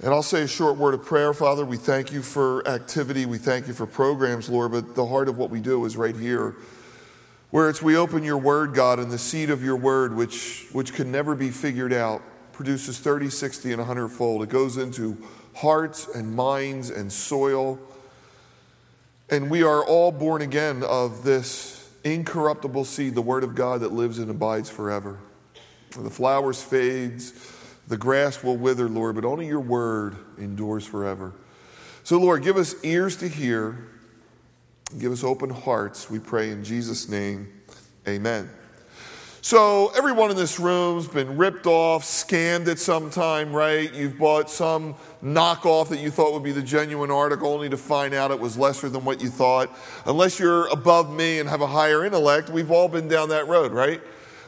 And I'll say a short word of prayer, Father. We thank you for activity. We thank you for programs, Lord, but the heart of what we do is right here, where it's we open your word, God, and the seed of your word, which, which can never be figured out, produces 30, 60, and 100 fold. It goes into hearts and minds and soil. And we are all born again of this incorruptible seed, the word of God that lives and abides forever. The flowers fades, the grass will wither, Lord, but only your word endures forever. So, Lord, give us ears to hear, give us open hearts, we pray in Jesus' name. Amen. So, everyone in this room's been ripped off, scammed at some time, right? You've bought some knockoff that you thought would be the genuine article only to find out it was lesser than what you thought. Unless you're above me and have a higher intellect, we've all been down that road, right?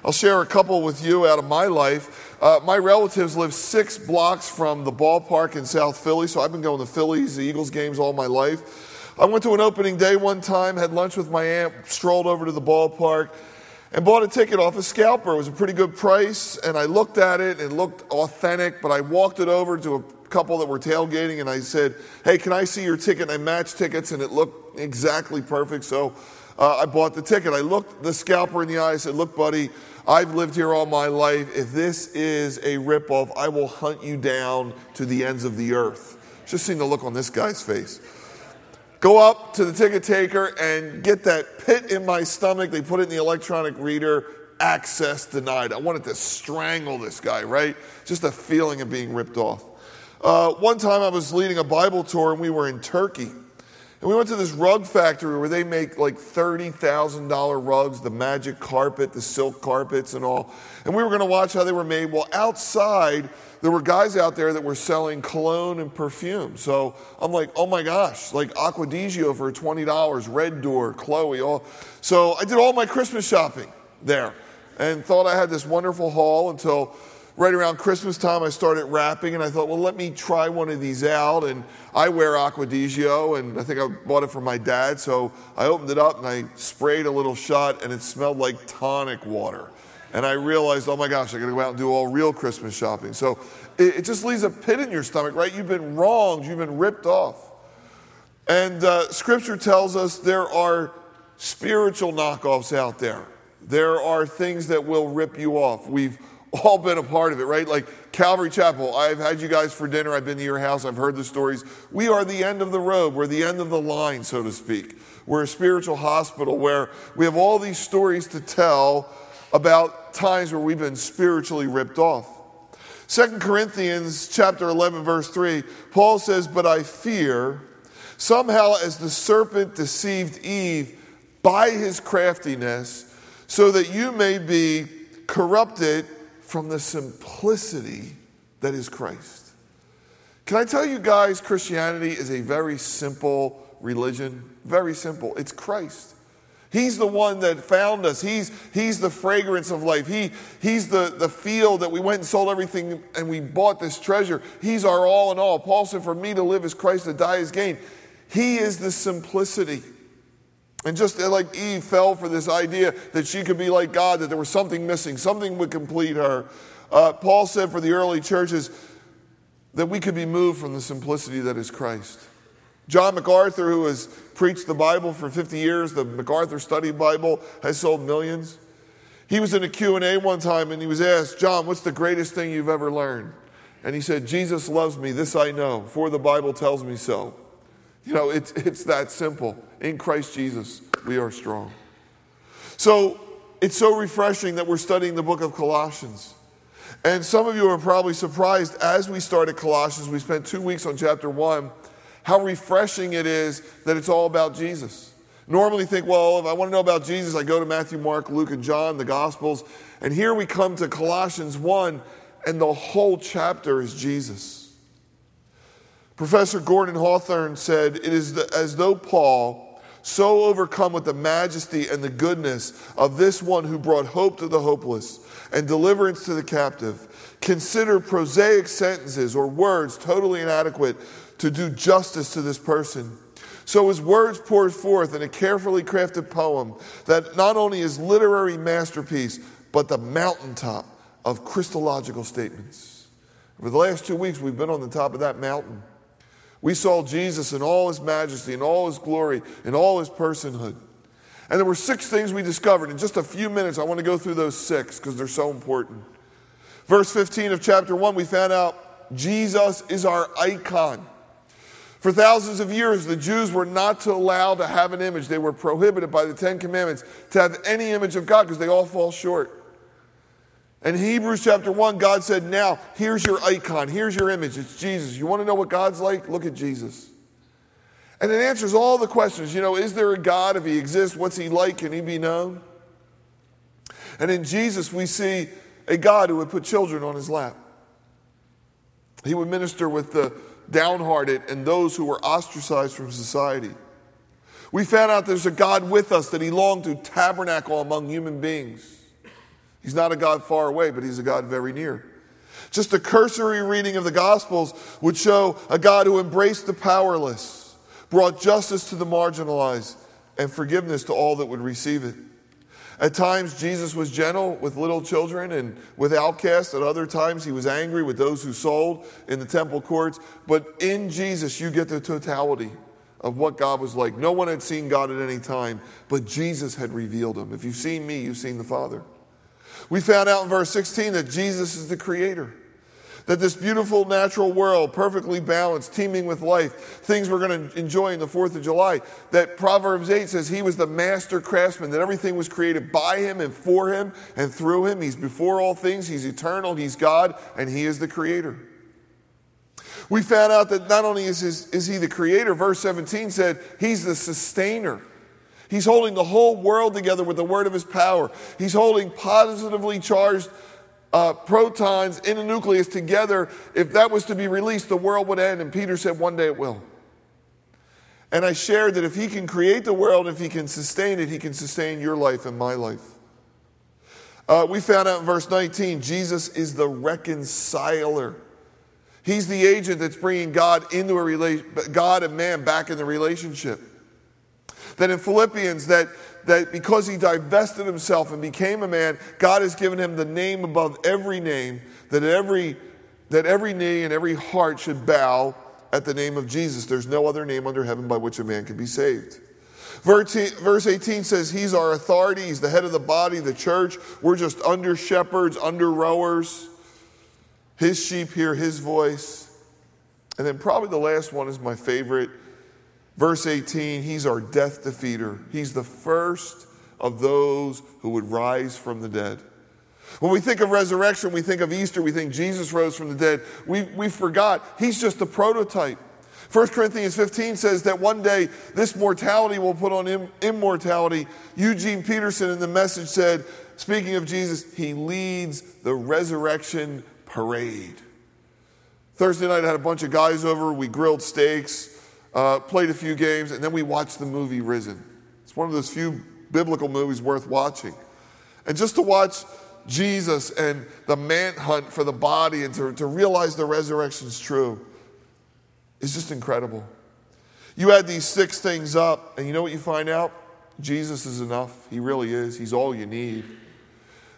I'll share a couple with you out of my life. Uh, my relatives live six blocks from the ballpark in South Philly, so I've been going to Phillies, the Eagles games all my life. I went to an opening day one time, had lunch with my aunt, strolled over to the ballpark, and bought a ticket off a scalper. It was a pretty good price, and I looked at it, and it looked authentic, but I walked it over to a couple that were tailgating, and I said, Hey, can I see your ticket? And I matched tickets, and it looked exactly perfect, so uh, I bought the ticket. I looked the scalper in the eye, I said, Look, buddy, I've lived here all my life. If this is a ripoff, I will hunt you down to the ends of the earth. Just seen the look on this guy's face. Go up to the ticket taker and get that pit in my stomach. They put it in the electronic reader. Access denied. I wanted to strangle this guy, right? Just a feeling of being ripped off. Uh, one time I was leading a Bible tour and we were in Turkey. And we went to this rug factory where they make like $30,000 rugs, the magic carpet, the silk carpets, and all. And we were going to watch how they were made. Well, outside, there were guys out there that were selling cologne and perfume. So I'm like, oh my gosh, like Acqua di Gio for $20, Red Door, Chloe, all. So I did all my Christmas shopping there and thought I had this wonderful haul until right around Christmas time, I started wrapping, and I thought, well, let me try one of these out. And I wear Acqua di Gio, and I think I bought it from my dad. So I opened it up and I sprayed a little shot, and it smelled like tonic water. And I realized, oh my gosh, I gotta go out and do all real Christmas shopping. So it, it just leaves a pit in your stomach, right? You've been wronged, you've been ripped off. And uh, scripture tells us there are spiritual knockoffs out there. There are things that will rip you off. We've all been a part of it, right? Like Calvary Chapel, I've had you guys for dinner, I've been to your house, I've heard the stories. We are the end of the road, we're the end of the line, so to speak. We're a spiritual hospital where we have all these stories to tell about times where we've been spiritually ripped off. Second Corinthians chapter 11 verse 3, Paul says, "But I fear somehow as the serpent deceived Eve by his craftiness, so that you may be corrupted from the simplicity that is Christ. Can I tell you guys, Christianity is a very simple religion? Very simple. It's Christ. He's the one that found us. He's, he's the fragrance of life. He, he's the, the field that we went and sold everything and we bought this treasure. He's our all in all. Paul said, For me to live is Christ, to die is gain. He is the simplicity. And just like Eve fell for this idea that she could be like God, that there was something missing, something would complete her. Uh, Paul said for the early churches that we could be moved from the simplicity that is Christ. John MacArthur, who has preached the Bible for 50 years, the MacArthur Study Bible, has sold millions. He was in a Q&A one time and he was asked, John, what's the greatest thing you've ever learned? And he said, Jesus loves me, this I know, for the Bible tells me so. You know, it's, it's that simple. In Christ Jesus, we are strong. So it's so refreshing that we're studying the book of Colossians. And some of you are probably surprised as we started Colossians, we spent two weeks on chapter one, how refreshing it is that it's all about Jesus. Normally think, well, if I want to know about Jesus, I go to Matthew, Mark, Luke, and John, the Gospels. And here we come to Colossians 1, and the whole chapter is Jesus. Professor Gordon Hawthorne said, It is the, as though Paul, so overcome with the majesty and the goodness of this one who brought hope to the hopeless and deliverance to the captive, consider prosaic sentences or words totally inadequate to do justice to this person. So his words poured forth in a carefully crafted poem that not only is literary masterpiece, but the mountaintop of Christological statements. For the last two weeks, we've been on the top of that mountain. We saw Jesus in all his majesty, in all his glory, in all his personhood. And there were six things we discovered. In just a few minutes, I want to go through those six because they're so important. Verse 15 of chapter 1, we found out Jesus is our icon. For thousands of years, the Jews were not to allow to have an image. They were prohibited by the Ten Commandments to have any image of God because they all fall short. In Hebrews chapter 1, God said, Now, here's your icon, here's your image. It's Jesus. You want to know what God's like? Look at Jesus. And it answers all the questions. You know, is there a God? If he exists, what's he like? Can he be known? And in Jesus, we see a God who would put children on his lap. He would minister with the downhearted and those who were ostracized from society. We found out there's a God with us that he longed to tabernacle among human beings. He's not a God far away, but he's a God very near. Just a cursory reading of the Gospels would show a God who embraced the powerless, brought justice to the marginalized, and forgiveness to all that would receive it. At times, Jesus was gentle with little children and with outcasts. At other times, he was angry with those who sold in the temple courts. But in Jesus, you get the totality of what God was like. No one had seen God at any time, but Jesus had revealed him. If you've seen me, you've seen the Father. We found out in verse 16 that Jesus is the creator. That this beautiful natural world, perfectly balanced, teeming with life, things we're going to enjoy in the 4th of July, that Proverbs 8 says he was the master craftsman, that everything was created by him and for him and through him. He's before all things, he's eternal, he's God, and he is the creator. We found out that not only is, his, is he the creator, verse 17 said he's the sustainer. He's holding the whole world together with the word of his power. He's holding positively charged uh, protons in a nucleus together. If that was to be released, the world would end. And Peter said, one day it will. And I shared that if he can create the world, if he can sustain it, he can sustain your life and my life. Uh, we found out in verse 19 Jesus is the reconciler. He's the agent that's bringing God into a relation, God and man back in the relationship. That in Philippians, that, that because he divested himself and became a man, God has given him the name above every name, that every, that every knee and every heart should bow at the name of Jesus. There's no other name under heaven by which a man can be saved. Verse 18 says, He's our authority. He's the head of the body, the church. We're just under shepherds, under rowers. His sheep hear his voice. And then, probably the last one is my favorite. Verse 18, he's our death defeater. He's the first of those who would rise from the dead. When we think of resurrection, we think of Easter, we think Jesus rose from the dead. We, we forgot, he's just the prototype. 1 Corinthians 15 says that one day this mortality will put on Im- immortality. Eugene Peterson in the message said, speaking of Jesus, he leads the resurrection parade. Thursday night, I had a bunch of guys over. We grilled steaks uh, played a few games, and then we watched the movie Risen. It's one of those few biblical movies worth watching. And just to watch Jesus and the manhunt for the body and to, to realize the resurrection is true is just incredible. You add these six things up, and you know what you find out? Jesus is enough. He really is. He's all you need.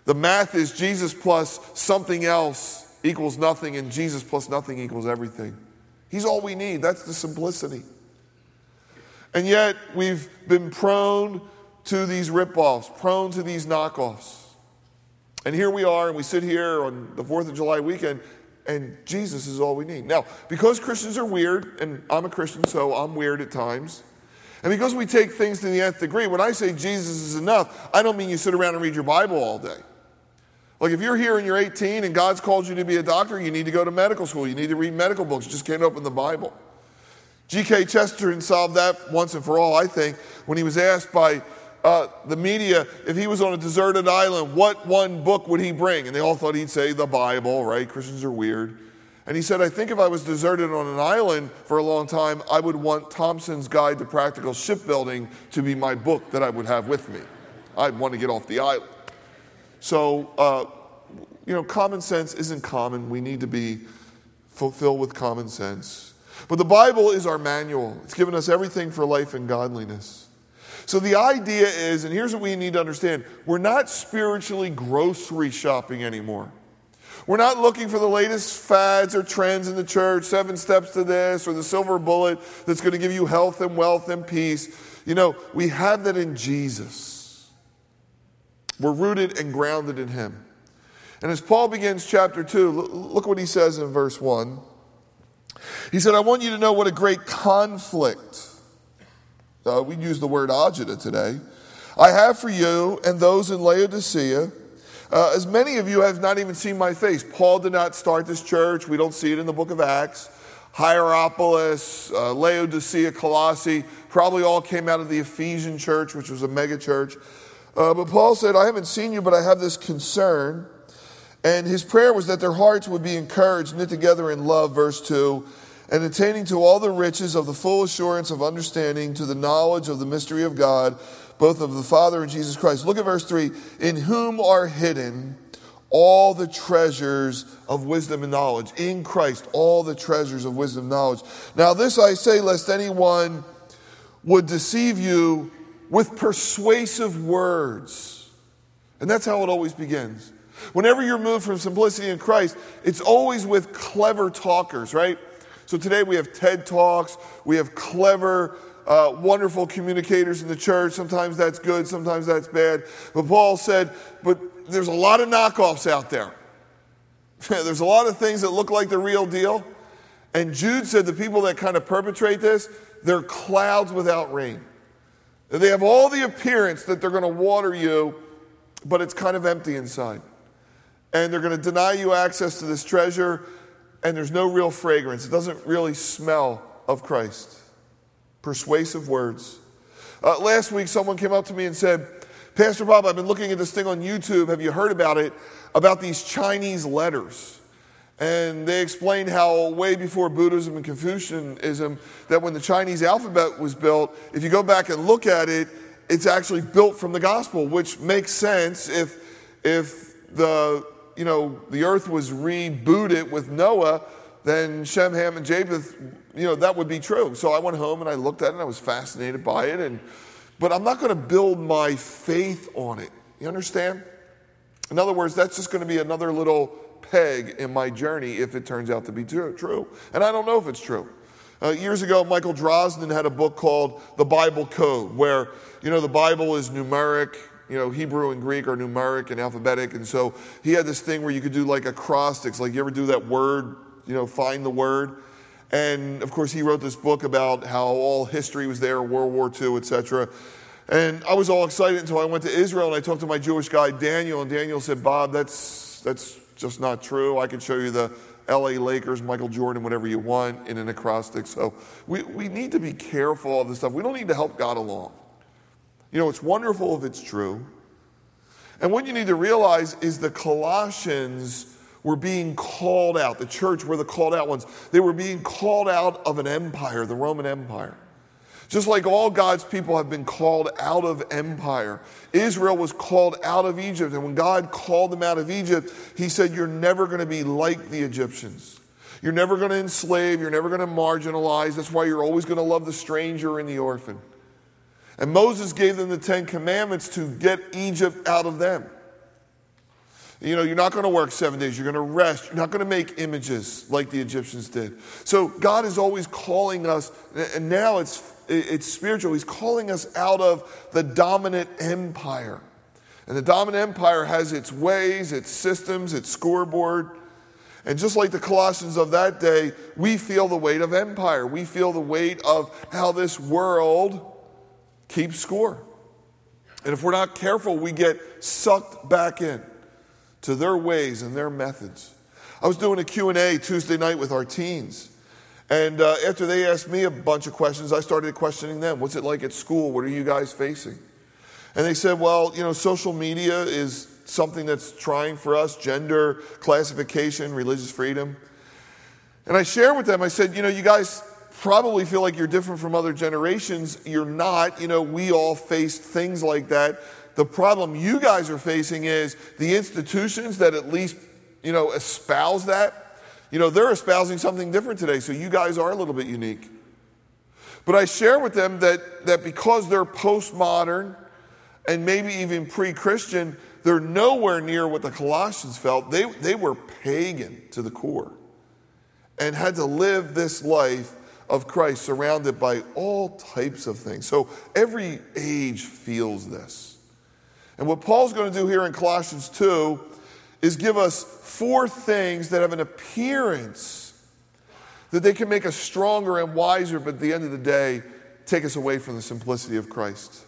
The math is Jesus plus something else equals nothing, and Jesus plus nothing equals everything. He's all we need. That's the simplicity. And yet, we've been prone to these ripoffs, prone to these knockoffs. And here we are, and we sit here on the 4th of July weekend, and Jesus is all we need. Now, because Christians are weird, and I'm a Christian, so I'm weird at times, and because we take things to the nth degree, when I say Jesus is enough, I don't mean you sit around and read your Bible all day. Like if you're here and you're 18 and God's called you to be a doctor, you need to go to medical school. You need to read medical books. You just can't open the Bible. G.K. Chesterton solved that once and for all, I think, when he was asked by uh, the media if he was on a deserted island, what one book would he bring? And they all thought he'd say the Bible, right? Christians are weird. And he said, I think if I was deserted on an island for a long time, I would want Thompson's Guide to Practical Shipbuilding to be my book that I would have with me. I'd want to get off the island. So, uh, you know, common sense isn't common. We need to be fulfilled with common sense. But the Bible is our manual, it's given us everything for life and godliness. So the idea is, and here's what we need to understand we're not spiritually grocery shopping anymore. We're not looking for the latest fads or trends in the church, seven steps to this, or the silver bullet that's going to give you health and wealth and peace. You know, we have that in Jesus. We're rooted and grounded in Him. And as Paul begins chapter 2, look what he says in verse 1. He said, I want you to know what a great conflict, uh, we use the word agita today, I have for you and those in Laodicea. Uh, as many of you have not even seen my face. Paul did not start this church. We don't see it in the book of Acts. Hierapolis, uh, Laodicea, Colossae, probably all came out of the Ephesian church, which was a mega church. Uh, but Paul said, I haven't seen you, but I have this concern. And his prayer was that their hearts would be encouraged, knit together in love, verse 2, and attaining to all the riches of the full assurance of understanding, to the knowledge of the mystery of God, both of the Father and Jesus Christ. Look at verse 3 In whom are hidden all the treasures of wisdom and knowledge. In Christ, all the treasures of wisdom and knowledge. Now, this I say, lest anyone would deceive you with persuasive words. And that's how it always begins. Whenever you're moved from simplicity in Christ, it's always with clever talkers, right? So today we have TED Talks, we have clever, uh, wonderful communicators in the church. Sometimes that's good, sometimes that's bad. But Paul said, but there's a lot of knockoffs out there. there's a lot of things that look like the real deal. And Jude said the people that kind of perpetrate this, they're clouds without rain. They have all the appearance that they're going to water you, but it's kind of empty inside and they're going to deny you access to this treasure, and there's no real fragrance. It doesn't really smell of Christ. Persuasive words. Uh, last week, someone came up to me and said, Pastor Bob, I've been looking at this thing on YouTube. Have you heard about it? About these Chinese letters. And they explained how, way before Buddhism and Confucianism, that when the Chinese alphabet was built, if you go back and look at it, it's actually built from the gospel, which makes sense if, if the you know, the earth was rebooted with Noah, then Shem, Ham, and Japheth, you know, that would be true. So I went home and I looked at it and I was fascinated by it. And, but I'm not going to build my faith on it. You understand? In other words, that's just going to be another little peg in my journey if it turns out to be true. And I don't know if it's true. Uh, years ago, Michael Drosnin had a book called The Bible Code, where, you know, the Bible is numeric, you know, Hebrew and Greek are numeric and alphabetic. And so he had this thing where you could do like acrostics, like you ever do that word, you know, find the word. And of course, he wrote this book about how all history was there, World War II, etc. And I was all excited until I went to Israel and I talked to my Jewish guy, Daniel. And Daniel said, Bob, that's, that's just not true. I can show you the LA Lakers, Michael Jordan, whatever you want in an acrostic. So we, we need to be careful of this stuff. We don't need to help God along. You know, it's wonderful if it's true. And what you need to realize is the Colossians were being called out. The church were the called out ones. They were being called out of an empire, the Roman Empire. Just like all God's people have been called out of empire. Israel was called out of Egypt. And when God called them out of Egypt, He said, You're never going to be like the Egyptians. You're never going to enslave. You're never going to marginalize. That's why you're always going to love the stranger and the orphan. And Moses gave them the Ten Commandments to get Egypt out of them. You know, you're not going to work seven days. You're going to rest. You're not going to make images like the Egyptians did. So God is always calling us, and now it's, it's spiritual. He's calling us out of the dominant empire. And the dominant empire has its ways, its systems, its scoreboard. And just like the Colossians of that day, we feel the weight of empire. We feel the weight of how this world keeps score. And if we're not careful, we get sucked back in to their ways and their methods. I was doing a Q&A Tuesday night with our teens. And uh, after they asked me a bunch of questions, I started questioning them. What's it like at school? What are you guys facing? And they said, well, you know, social media is something that's trying for us gender, classification, religious freedom. And I shared with them, I said, you know, you guys probably feel like you're different from other generations. You're not. You know, we all faced things like that. The problem you guys are facing is the institutions that at least, you know, espouse that. You know, they're espousing something different today, so you guys are a little bit unique. But I share with them that, that because they're postmodern and maybe even pre Christian, they're nowhere near what the Colossians felt. They, they were pagan to the core and had to live this life of Christ surrounded by all types of things. So every age feels this. And what Paul's going to do here in Colossians 2 is give us four things that have an appearance that they can make us stronger and wiser, but at the end of the day, take us away from the simplicity of Christ.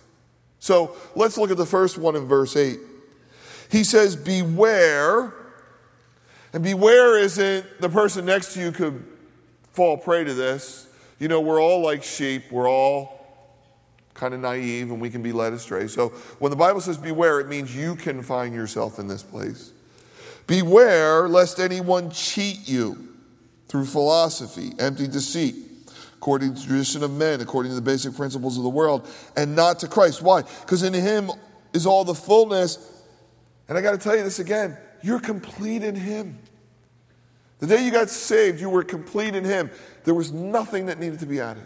So let's look at the first one in verse 8. He says, Beware. And beware isn't the person next to you could fall prey to this. You know, we're all like sheep, we're all kind of naive and we can be led astray. So when the Bible says beware, it means you can find yourself in this place. Beware lest anyone cheat you through philosophy, empty deceit, according to the tradition of men, according to the basic principles of the world, and not to Christ. Why? Because in Him is all the fullness. And I got to tell you this again you're complete in Him. The day you got saved, you were complete in Him. There was nothing that needed to be added.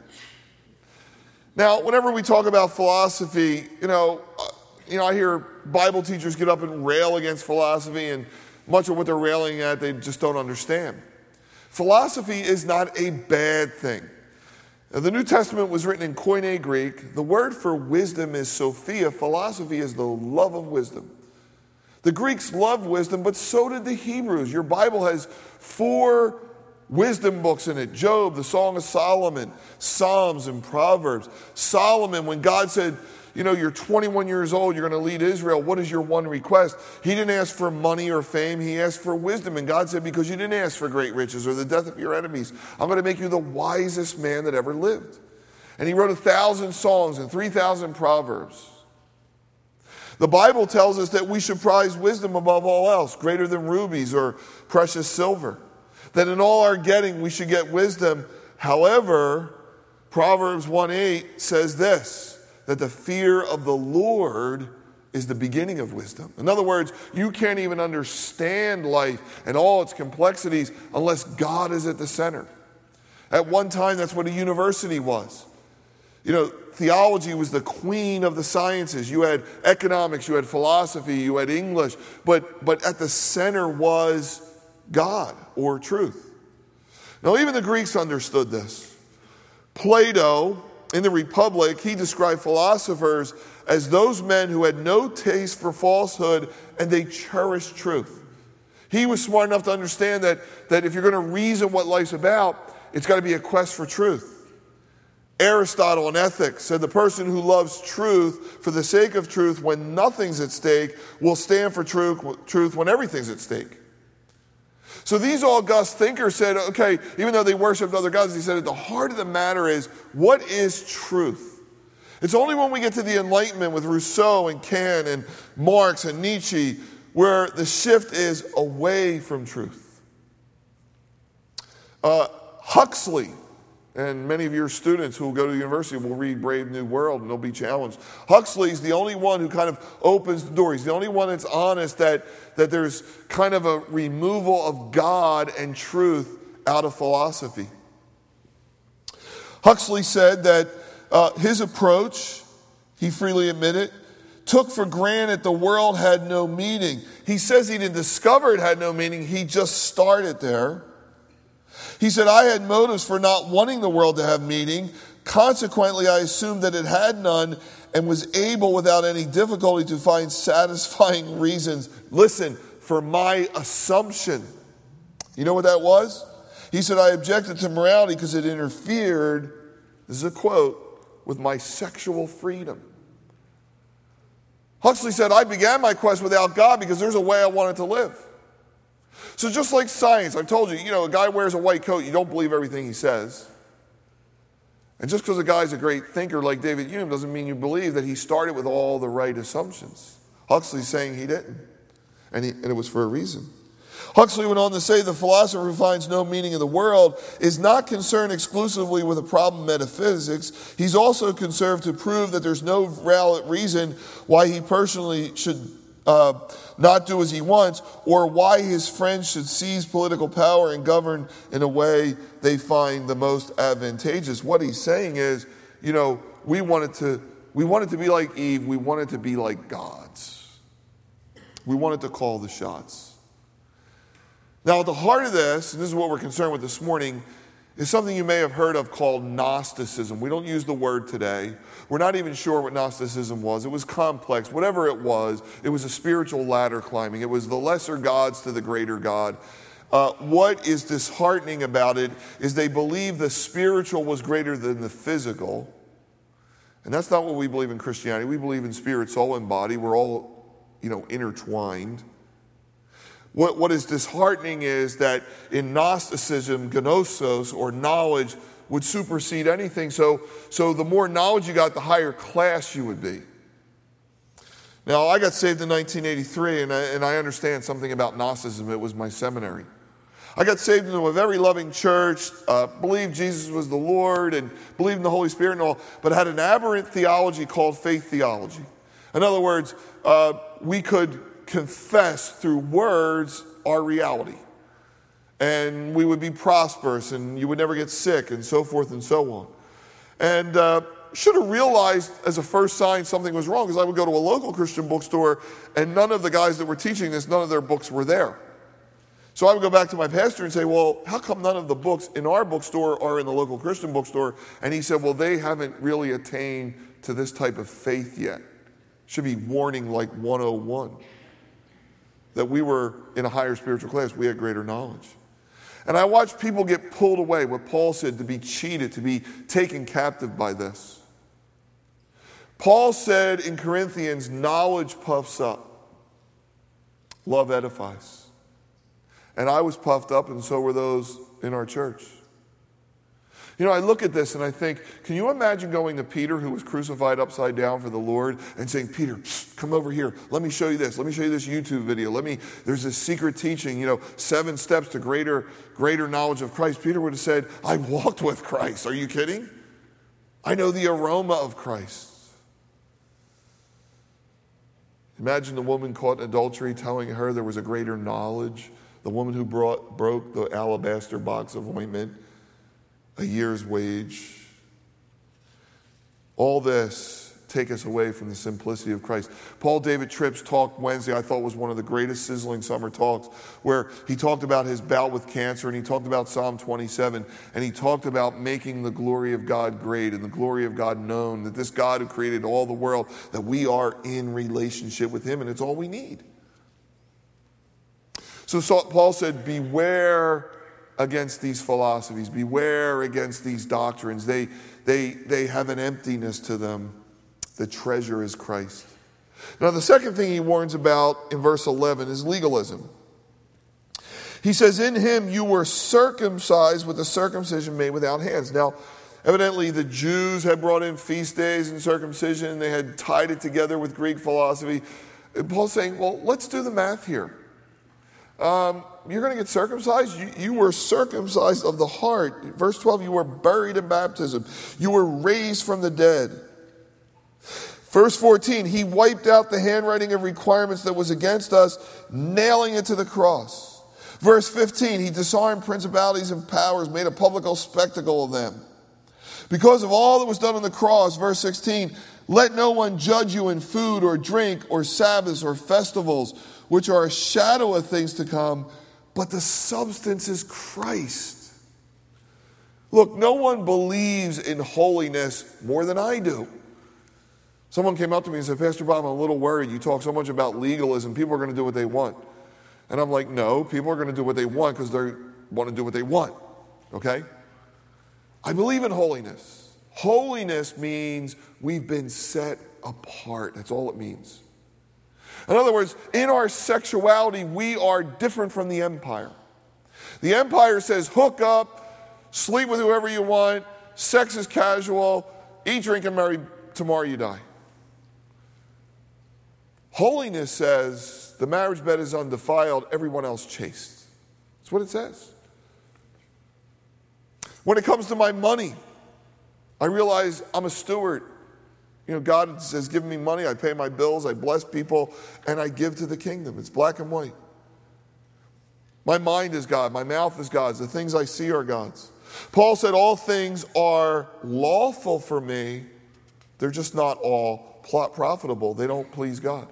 Now, whenever we talk about philosophy, you know, uh, you know, I hear Bible teachers get up and rail against philosophy, and much of what they're railing at, they just don't understand. Philosophy is not a bad thing. Now, the New Testament was written in Koine Greek. The word for wisdom is Sophia. Philosophy is the love of wisdom. The Greeks loved wisdom, but so did the Hebrews. Your Bible has four wisdom books in it Job, the Song of Solomon, Psalms, and Proverbs. Solomon, when God said, you know, you're 21 years old, you're going to lead Israel. What is your one request? He didn't ask for money or fame, he asked for wisdom. And God said, Because you didn't ask for great riches or the death of your enemies, I'm going to make you the wisest man that ever lived. And he wrote a thousand songs and 3,000 proverbs. The Bible tells us that we should prize wisdom above all else, greater than rubies or precious silver. That in all our getting, we should get wisdom. However, Proverbs 1 8 says this that the fear of the Lord is the beginning of wisdom. In other words, you can't even understand life and all its complexities unless God is at the center. At one time, that's what a university was. You know, theology was the queen of the sciences. You had economics, you had philosophy, you had English, but, but at the center was God or truth. Now, even the Greeks understood this. Plato in the Republic, he described philosophers as those men who had no taste for falsehood and they cherished truth. He was smart enough to understand that, that if you're going to reason what life's about, it's got to be a quest for truth. Aristotle in Ethics said the person who loves truth for the sake of truth when nothing's at stake will stand for truth, truth when everything's at stake. So these august thinkers said, okay, even though they worshiped other gods, he said, at the heart of the matter is, what is truth? It's only when we get to the Enlightenment with Rousseau and Kant and Marx and Nietzsche where the shift is away from truth. Uh, Huxley and many of your students who will go to the university will read Brave New World and they'll be challenged. Huxley's the only one who kind of opens the door. He's the only one that's honest that, that there's kind of a removal of God and truth out of philosophy. Huxley said that uh, his approach, he freely admitted, took for granted the world had no meaning. He says he didn't discover it had no meaning, he just started there. He said, I had motives for not wanting the world to have meaning. Consequently, I assumed that it had none and was able without any difficulty to find satisfying reasons. Listen, for my assumption. You know what that was? He said, I objected to morality because it interfered, this is a quote, with my sexual freedom. Huxley said, I began my quest without God because there's a way I wanted to live. So, just like science, I've told you, you know, a guy wears a white coat, you don't believe everything he says. And just because a guy's a great thinker like David Hume doesn't mean you believe that he started with all the right assumptions. Huxley's saying he didn't, and, he, and it was for a reason. Huxley went on to say the philosopher who finds no meaning in the world is not concerned exclusively with a problem metaphysics. He's also concerned to prove that there's no valid reason why he personally should uh, not do as he wants, or why his friends should seize political power and govern in a way they find the most advantageous. What he's saying is, you know, we wanted to, we wanted to be like Eve, we wanted to be like gods. We wanted to call the shots. Now, at the heart of this, and this is what we're concerned with this morning, is something you may have heard of called Gnosticism. We don't use the word today. We're not even sure what Gnosticism was. It was complex. Whatever it was, it was a spiritual ladder climbing. It was the lesser gods to the greater God. Uh, what is disheartening about it is they believe the spiritual was greater than the physical. And that's not what we believe in Christianity. We believe in spirit, soul, and body. We're all, you know, intertwined. What, what is disheartening is that in Gnosticism, gnosis or knowledge would supersede anything. So, so the more knowledge you got, the higher class you would be. Now, I got saved in 1983, and I, and I understand something about Gnosticism. It was my seminary. I got saved into a very loving church, uh, believed Jesus was the Lord, and believed in the Holy Spirit and all, but had an aberrant theology called faith theology. In other words, uh, we could confess through words our reality. And we would be prosperous and you would never get sick and so forth and so on. And uh, should have realized as a first sign something was wrong because I would go to a local Christian bookstore and none of the guys that were teaching this, none of their books were there. So I would go back to my pastor and say, Well, how come none of the books in our bookstore are in the local Christian bookstore? And he said, Well, they haven't really attained to this type of faith yet. Should be warning like 101 that we were in a higher spiritual class, we had greater knowledge. And I watched people get pulled away, what Paul said, to be cheated, to be taken captive by this. Paul said in Corinthians, knowledge puffs up, love edifies. And I was puffed up, and so were those in our church. You know, I look at this and I think, can you imagine going to Peter, who was crucified upside down for the Lord, and saying, Peter, come over here. Let me show you this. Let me show you this YouTube video. Let me, there's this secret teaching, you know, seven steps to greater, greater knowledge of Christ. Peter would have said, I walked with Christ. Are you kidding? I know the aroma of Christ. Imagine the woman caught in adultery telling her there was a greater knowledge. The woman who brought, broke the alabaster box of ointment a year's wage. All this take us away from the simplicity of Christ. Paul David Tripp's talk Wednesday, I thought was one of the greatest sizzling summer talks, where he talked about his bout with cancer and he talked about Psalm 27 and he talked about making the glory of God great and the glory of God known, that this God who created all the world, that we are in relationship with him and it's all we need. So Paul said, Beware against these philosophies. Beware against these doctrines. They, they, they have an emptiness to them. The treasure is Christ. Now, the second thing he warns about in verse 11 is legalism. He says, In him you were circumcised with a circumcision made without hands. Now, evidently, the Jews had brought in feast days and circumcision, they had tied it together with Greek philosophy. And Paul's saying, Well, let's do the math here. Um, you're going to get circumcised? You, you, were circumcised of the heart. Verse 12, you were buried in baptism. You were raised from the dead. Verse 14, he wiped out the handwriting of requirements that was against us, nailing it to the cross. Verse 15, he disarmed principalities and powers, made a public spectacle of them. Because of all that was done on the cross, verse 16, let no one judge you in food or drink or Sabbaths or festivals, which are a shadow of things to come, but the substance is Christ. Look, no one believes in holiness more than I do. Someone came up to me and said, Pastor Bob, I'm a little worried. You talk so much about legalism. People are going to do what they want. And I'm like, no, people are going to do what they want because they want to do what they want. Okay? I believe in holiness. Holiness means we've been set apart. That's all it means. In other words, in our sexuality, we are different from the empire. The empire says hook up, sleep with whoever you want, sex is casual, eat, drink, and marry, tomorrow you die. Holiness says the marriage bed is undefiled, everyone else chaste. That's what it says. When it comes to my money, I realize I'm a steward. You know, God has given me money, I pay my bills, I bless people, and I give to the kingdom. It's black and white. My mind is God, my mouth is God's, the things I see are God's. Paul said, All things are lawful for me, they're just not all plot profitable. They don't please God.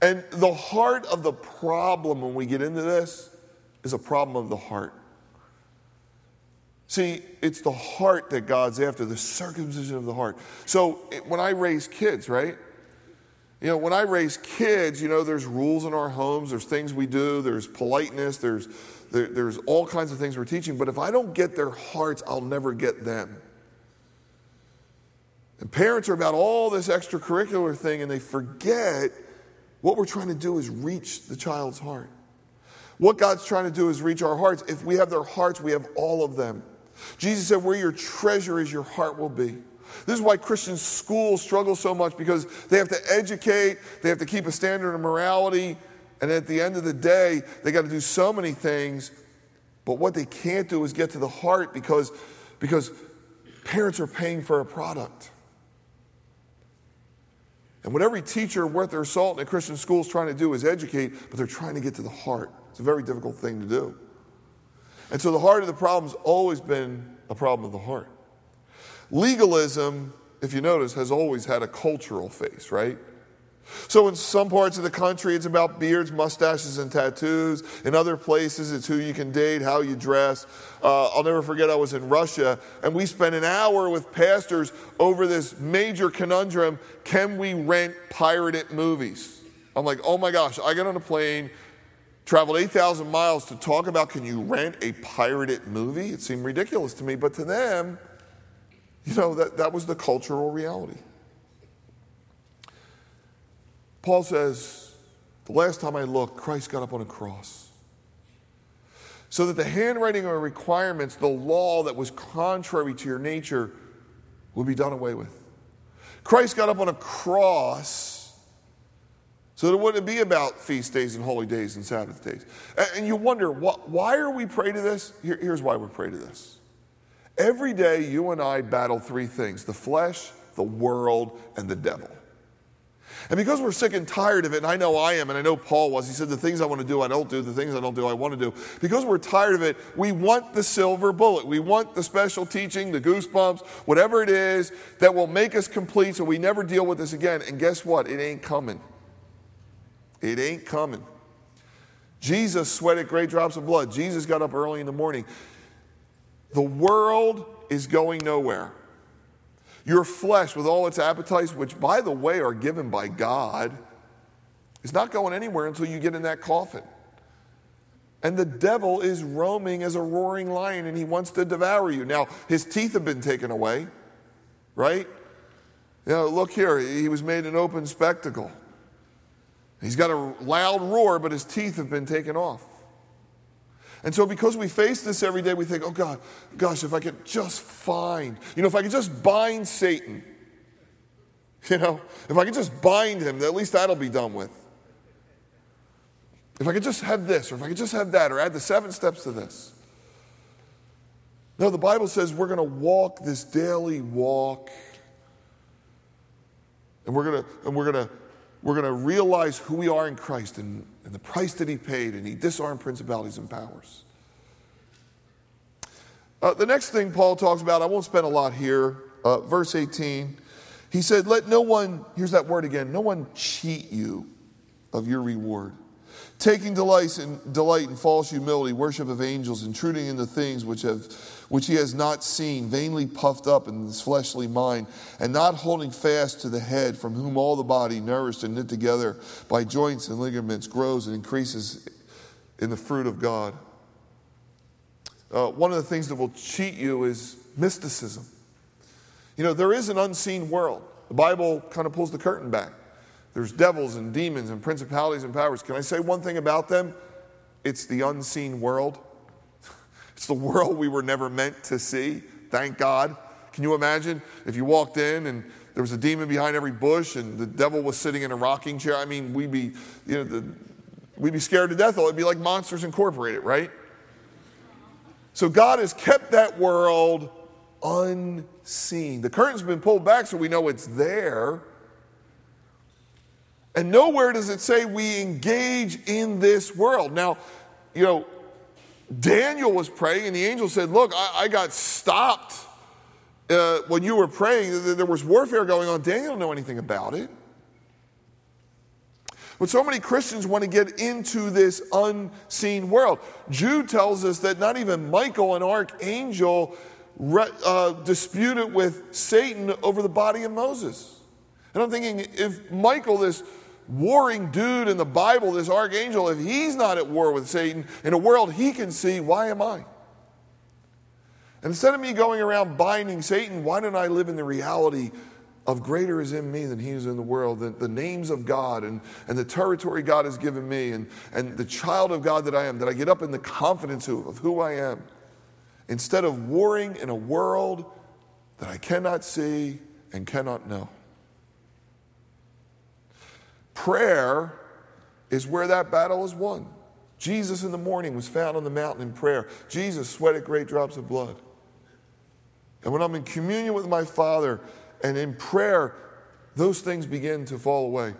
And the heart of the problem when we get into this is a problem of the heart. See, it's the heart that God's after, the circumcision of the heart. So when I raise kids, right? You know, when I raise kids, you know, there's rules in our homes, there's things we do, there's politeness, there's, there, there's all kinds of things we're teaching. But if I don't get their hearts, I'll never get them. And parents are about all this extracurricular thing and they forget what we're trying to do is reach the child's heart. What God's trying to do is reach our hearts. If we have their hearts, we have all of them. Jesus said, Where your treasure is, your heart will be. This is why Christian schools struggle so much because they have to educate, they have to keep a standard of morality, and at the end of the day, they got to do so many things. But what they can't do is get to the heart because, because parents are paying for a product. And what every teacher worth their salt in a Christian school is trying to do is educate, but they're trying to get to the heart. It's a very difficult thing to do. And so the heart of the problem has always been a problem of the heart. Legalism, if you notice, has always had a cultural face, right? So in some parts of the country, it's about beards, mustaches, and tattoos. In other places, it's who you can date, how you dress. Uh, I'll never forget, I was in Russia, and we spent an hour with pastors over this major conundrum can we rent pirated movies? I'm like, oh my gosh, I get on a plane, traveled 8,000 miles to talk about can you rent a pirated movie? It seemed ridiculous to me, but to them, you know, that, that was the cultural reality. Paul says, the last time I looked, Christ got up on a cross. So that the handwriting of requirements, the law that was contrary to your nature, would be done away with. Christ got up on a cross so it wouldn't be about feast days and holy days and Sabbath days. And you wonder, why are we praying to this? Here's why we're praying to this. Every day, you and I battle three things the flesh, the world, and the devil. And because we're sick and tired of it, and I know I am, and I know Paul was, he said, The things I want to do, I don't do. The things I don't do, I want to do. Because we're tired of it, we want the silver bullet. We want the special teaching, the goosebumps, whatever it is that will make us complete so we never deal with this again. And guess what? It ain't coming. It ain't coming. Jesus sweated great drops of blood. Jesus got up early in the morning. The world is going nowhere. Your flesh, with all its appetites, which, by the way, are given by God, is not going anywhere until you get in that coffin. And the devil is roaming as a roaring lion and he wants to devour you. Now, his teeth have been taken away, right? You know, look here, he was made an open spectacle. He's got a loud roar, but his teeth have been taken off. And so, because we face this every day, we think, oh God, gosh, if I could just find, you know, if I could just bind Satan, you know, if I could just bind him, at least that'll be done with. If I could just have this, or if I could just have that, or add the seven steps to this. No, the Bible says we're going to walk this daily walk, and we're going to, and we're going to we're going to realize who we are in Christ and, and the price that He paid, and He disarmed principalities and powers. Uh, the next thing Paul talks about, I won't spend a lot here, uh, verse 18. He said, Let no one, here's that word again, no one cheat you of your reward taking delight in, delight in false humility, worship of angels, intruding into things which, have, which he has not seen, vainly puffed up in his fleshly mind, and not holding fast to the head, from whom all the body, nourished and knit together by joints and ligaments, grows and increases in the fruit of God. Uh, one of the things that will cheat you is mysticism. You know, there is an unseen world. The Bible kind of pulls the curtain back. There's devils and demons and principalities and powers. Can I say one thing about them? It's the unseen world. It's the world we were never meant to see. Thank God. Can you imagine if you walked in and there was a demon behind every bush and the devil was sitting in a rocking chair? I mean, we'd be, you know, the, we'd be scared to death. It'd be like Monsters Incorporated, right? So God has kept that world unseen. The curtain's been pulled back so we know it's there. And nowhere does it say we engage in this world. Now, you know, Daniel was praying, and the angel said, Look, I, I got stopped uh, when you were praying. There was warfare going on. Daniel didn't know anything about it. But so many Christians want to get into this unseen world. Jude tells us that not even Michael, an archangel, uh, disputed with Satan over the body of Moses. And I'm thinking, if Michael, this warring dude in the Bible, this archangel, if he's not at war with Satan in a world he can see, why am I? And instead of me going around binding Satan, why don't I live in the reality of greater is in me than he is in the world, the, the names of God and, and the territory God has given me and, and the child of God that I am, that I get up in the confidence of, of who I am, instead of warring in a world that I cannot see and cannot know. Prayer is where that battle is won. Jesus in the morning was found on the mountain in prayer. Jesus sweated great drops of blood. And when I'm in communion with my Father, and in prayer, those things begin to fall away.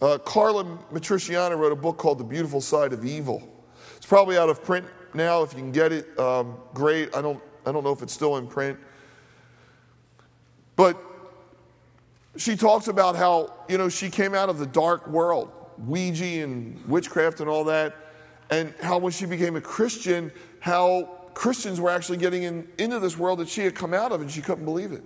Uh, Carla Matriciana wrote a book called The Beautiful Side of Evil. It's probably out of print now. If you can get it, um, great. I don't, I don't know if it's still in print. But she talks about how, you know, she came out of the dark world, Ouija and witchcraft and all that, and how when she became a Christian, how Christians were actually getting in, into this world that she had come out of and she couldn't believe it.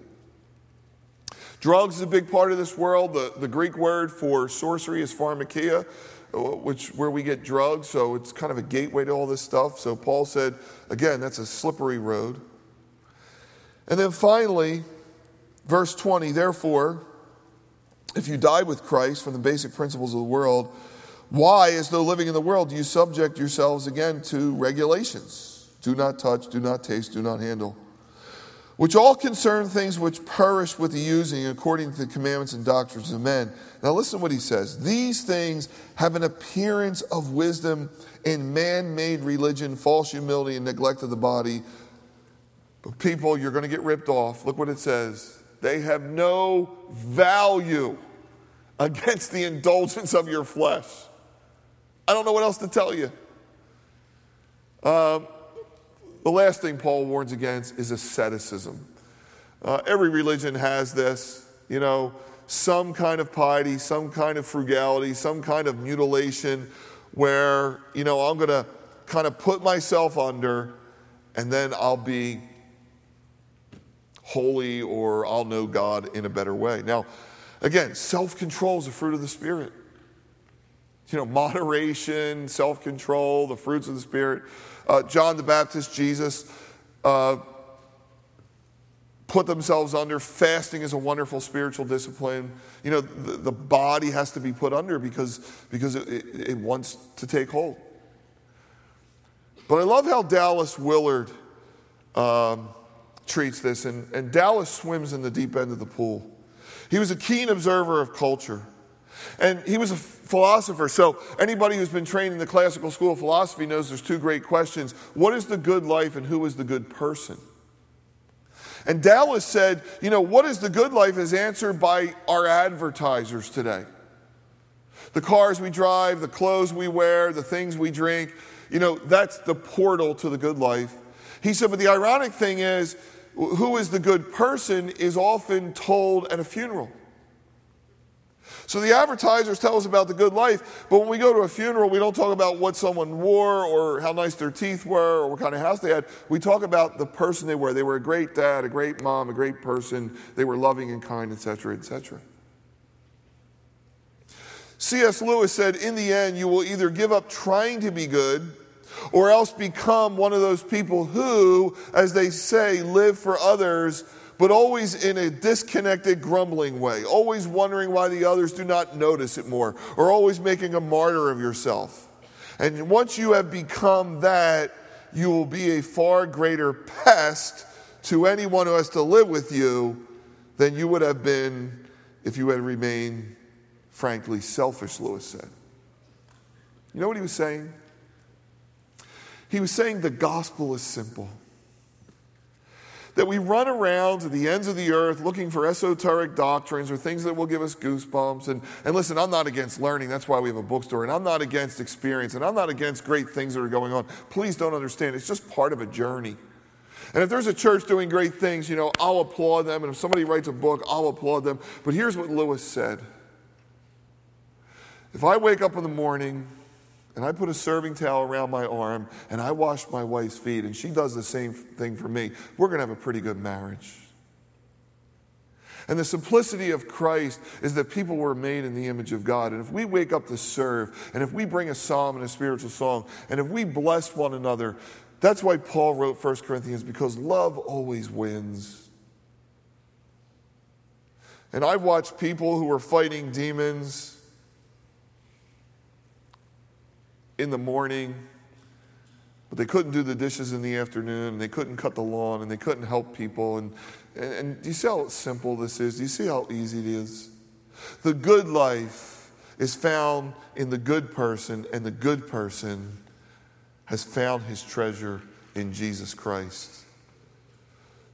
Drugs is a big part of this world. The, the Greek word for sorcery is pharmakeia, uh, which where we get drugs. So it's kind of a gateway to all this stuff. So Paul said, again, that's a slippery road. And then finally, verse 20, therefore, if you died with Christ from the basic principles of the world, why, as though living in the world, do you subject yourselves again to regulations? Do not touch, do not taste, do not handle which all concern things which perish with the using according to the commandments and doctrines of men. Now, listen what he says. These things have an appearance of wisdom in man made religion, false humility, and neglect of the body. But people, you're going to get ripped off. Look what it says. They have no value against the indulgence of your flesh. I don't know what else to tell you. Um, the last thing Paul warns against is asceticism. Uh, every religion has this, you know, some kind of piety, some kind of frugality, some kind of mutilation where, you know, I'm going to kind of put myself under and then I'll be holy or I'll know God in a better way. Now, again, self control is a fruit of the Spirit. You know, moderation, self control, the fruits of the Spirit. Uh, John the Baptist, Jesus, uh, put themselves under. Fasting is a wonderful spiritual discipline. You know, the, the body has to be put under because, because it, it, it wants to take hold. But I love how Dallas Willard um, treats this, and, and Dallas swims in the deep end of the pool. He was a keen observer of culture. And he was a philosopher. So, anybody who's been trained in the classical school of philosophy knows there's two great questions what is the good life, and who is the good person? And Dallas said, you know, what is the good life is answered by our advertisers today. The cars we drive, the clothes we wear, the things we drink, you know, that's the portal to the good life. He said, but the ironic thing is, who is the good person is often told at a funeral. So the advertisers tell us about the good life, but when we go to a funeral, we don't talk about what someone wore or how nice their teeth were or what kind of house they had. We talk about the person they were. They were a great dad, a great mom, a great person. They were loving and kind, etc., etc. C.S. Lewis said, In the end, you will either give up trying to be good or else become one of those people who, as they say, live for others but always in a disconnected, grumbling way, always wondering why the others do not notice it more, or always making a martyr of yourself. And once you have become that, you will be a far greater pest to anyone who has to live with you than you would have been if you had remained, frankly, selfish, Lewis said. You know what he was saying? He was saying the gospel is simple that we run around to the ends of the earth looking for esoteric doctrines or things that will give us goosebumps. And, and listen, I'm not against learning. That's why we have a bookstore. And I'm not against experience. And I'm not against great things that are going on. Please don't understand. It's just part of a journey. And if there's a church doing great things, you know, I'll applaud them. And if somebody writes a book, I'll applaud them. But here's what Lewis said If I wake up in the morning and I put a serving towel around my arm and I wash my wife's feet and she does the same thing for me, we're going to have a pretty good marriage. And the simplicity of Christ is that people were made in the image of God. And if we wake up to serve, and if we bring a psalm and a spiritual song, and if we bless one another, that's why Paul wrote 1 Corinthians, because love always wins. And I've watched people who were fighting demons in the morning, but they couldn't do the dishes in the afternoon, and they couldn't cut the lawn, and they couldn't help people. And and, and do you see how simple this is? Do you see how easy it is? The good life is found in the good person, and the good person has found his treasure in Jesus Christ.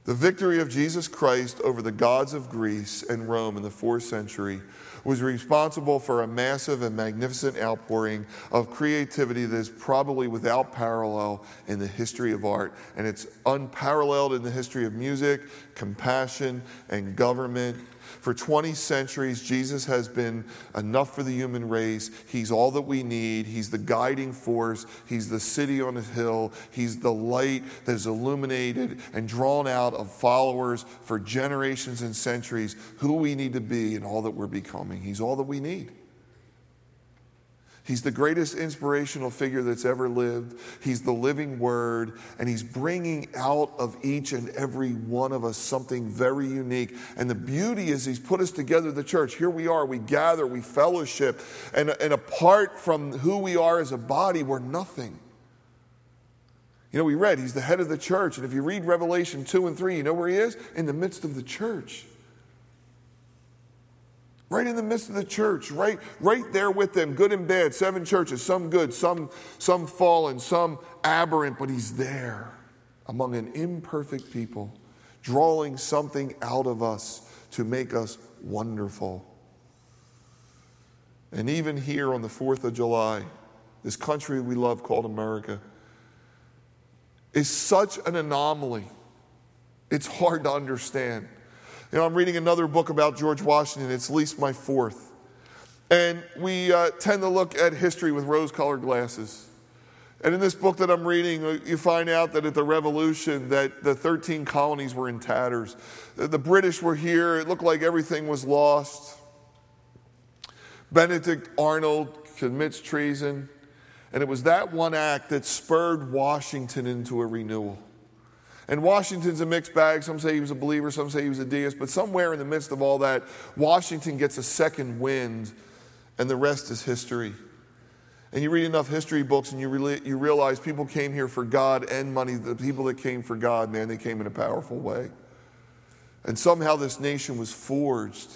The victory of Jesus Christ over the gods of Greece and Rome in the fourth century was responsible for a massive and magnificent outpouring of creativity that is probably without parallel in the history of art. And it's unparalleled in the history of music, compassion, and government for 20 centuries, Jesus has been enough for the human race. He's all that we need. He's the guiding force. He's the city on a hill. He's the light that is illuminated and drawn out of followers for generations and centuries, who we need to be and all that we're becoming. He's all that we need. He's the greatest inspirational figure that's ever lived. He's the living word, and he's bringing out of each and every one of us something very unique. And the beauty is, he's put us together, the church. Here we are, we gather, we fellowship, and, and apart from who we are as a body, we're nothing. You know, we read he's the head of the church, and if you read Revelation 2 and 3, you know where he is? In the midst of the church right in the midst of the church, right, right there with them, good and bad, seven churches, some good, some, some fallen, some aberrant, but he's there among an imperfect people, drawing something out of us to make us wonderful. And even here on the 4th of July, this country we love called America is such an anomaly. It's hard to understand. You know, I'm reading another book about George Washington. It's at least my fourth. And we uh, tend to look at history with rose colored glasses. And in this book that I'm reading, uh, you find out that at the Revolution, that the 13 colonies were in tatters. The British were here. It looked like everything was lost. Benedict Arnold commits treason. And it was that one act that spurred Washington into a renewal. And Washington's a mixed bag. Some say he was a believer, some say he was a deist. But somewhere in the midst of all that, Washington gets a second wind, and the rest is history. And you read enough history books and you, really, you realize people came here for God and money. The people that came for God, man, they came in a powerful way. And somehow this nation was forged.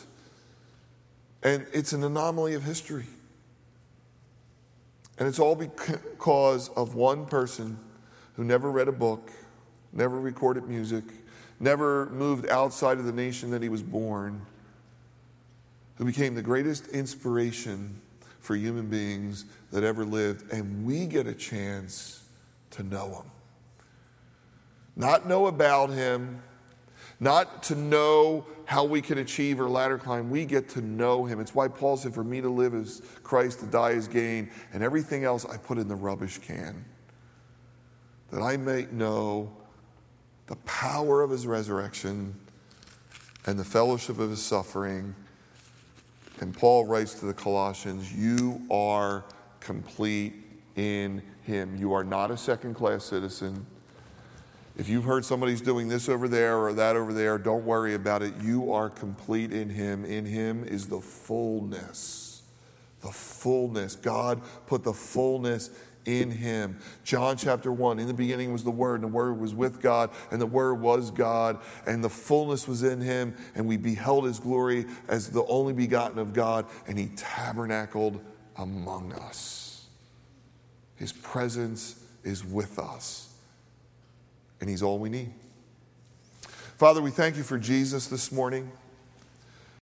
And it's an anomaly of history. And it's all because of one person who never read a book never recorded music, never moved outside of the nation that he was born, who became the greatest inspiration for human beings that ever lived. And we get a chance to know him. Not know about him, not to know how we can achieve or ladder climb. We get to know him. It's why Paul said, For me to live is Christ, to die is gain, and everything else I put in the rubbish can. That I may know the power of his resurrection and the fellowship of his suffering. And Paul writes to the Colossians, You are complete in him. You are not a second class citizen. If you've heard somebody's doing this over there or that over there, don't worry about it. You are complete in him. In him is the fullness. The fullness. God put the fullness in him. John chapter 1 In the beginning was the Word, and the Word was with God, and the Word was God, and the fullness was in him, and we beheld his glory as the only begotten of God, and he tabernacled among us. His presence is with us, and he's all we need. Father, we thank you for Jesus this morning.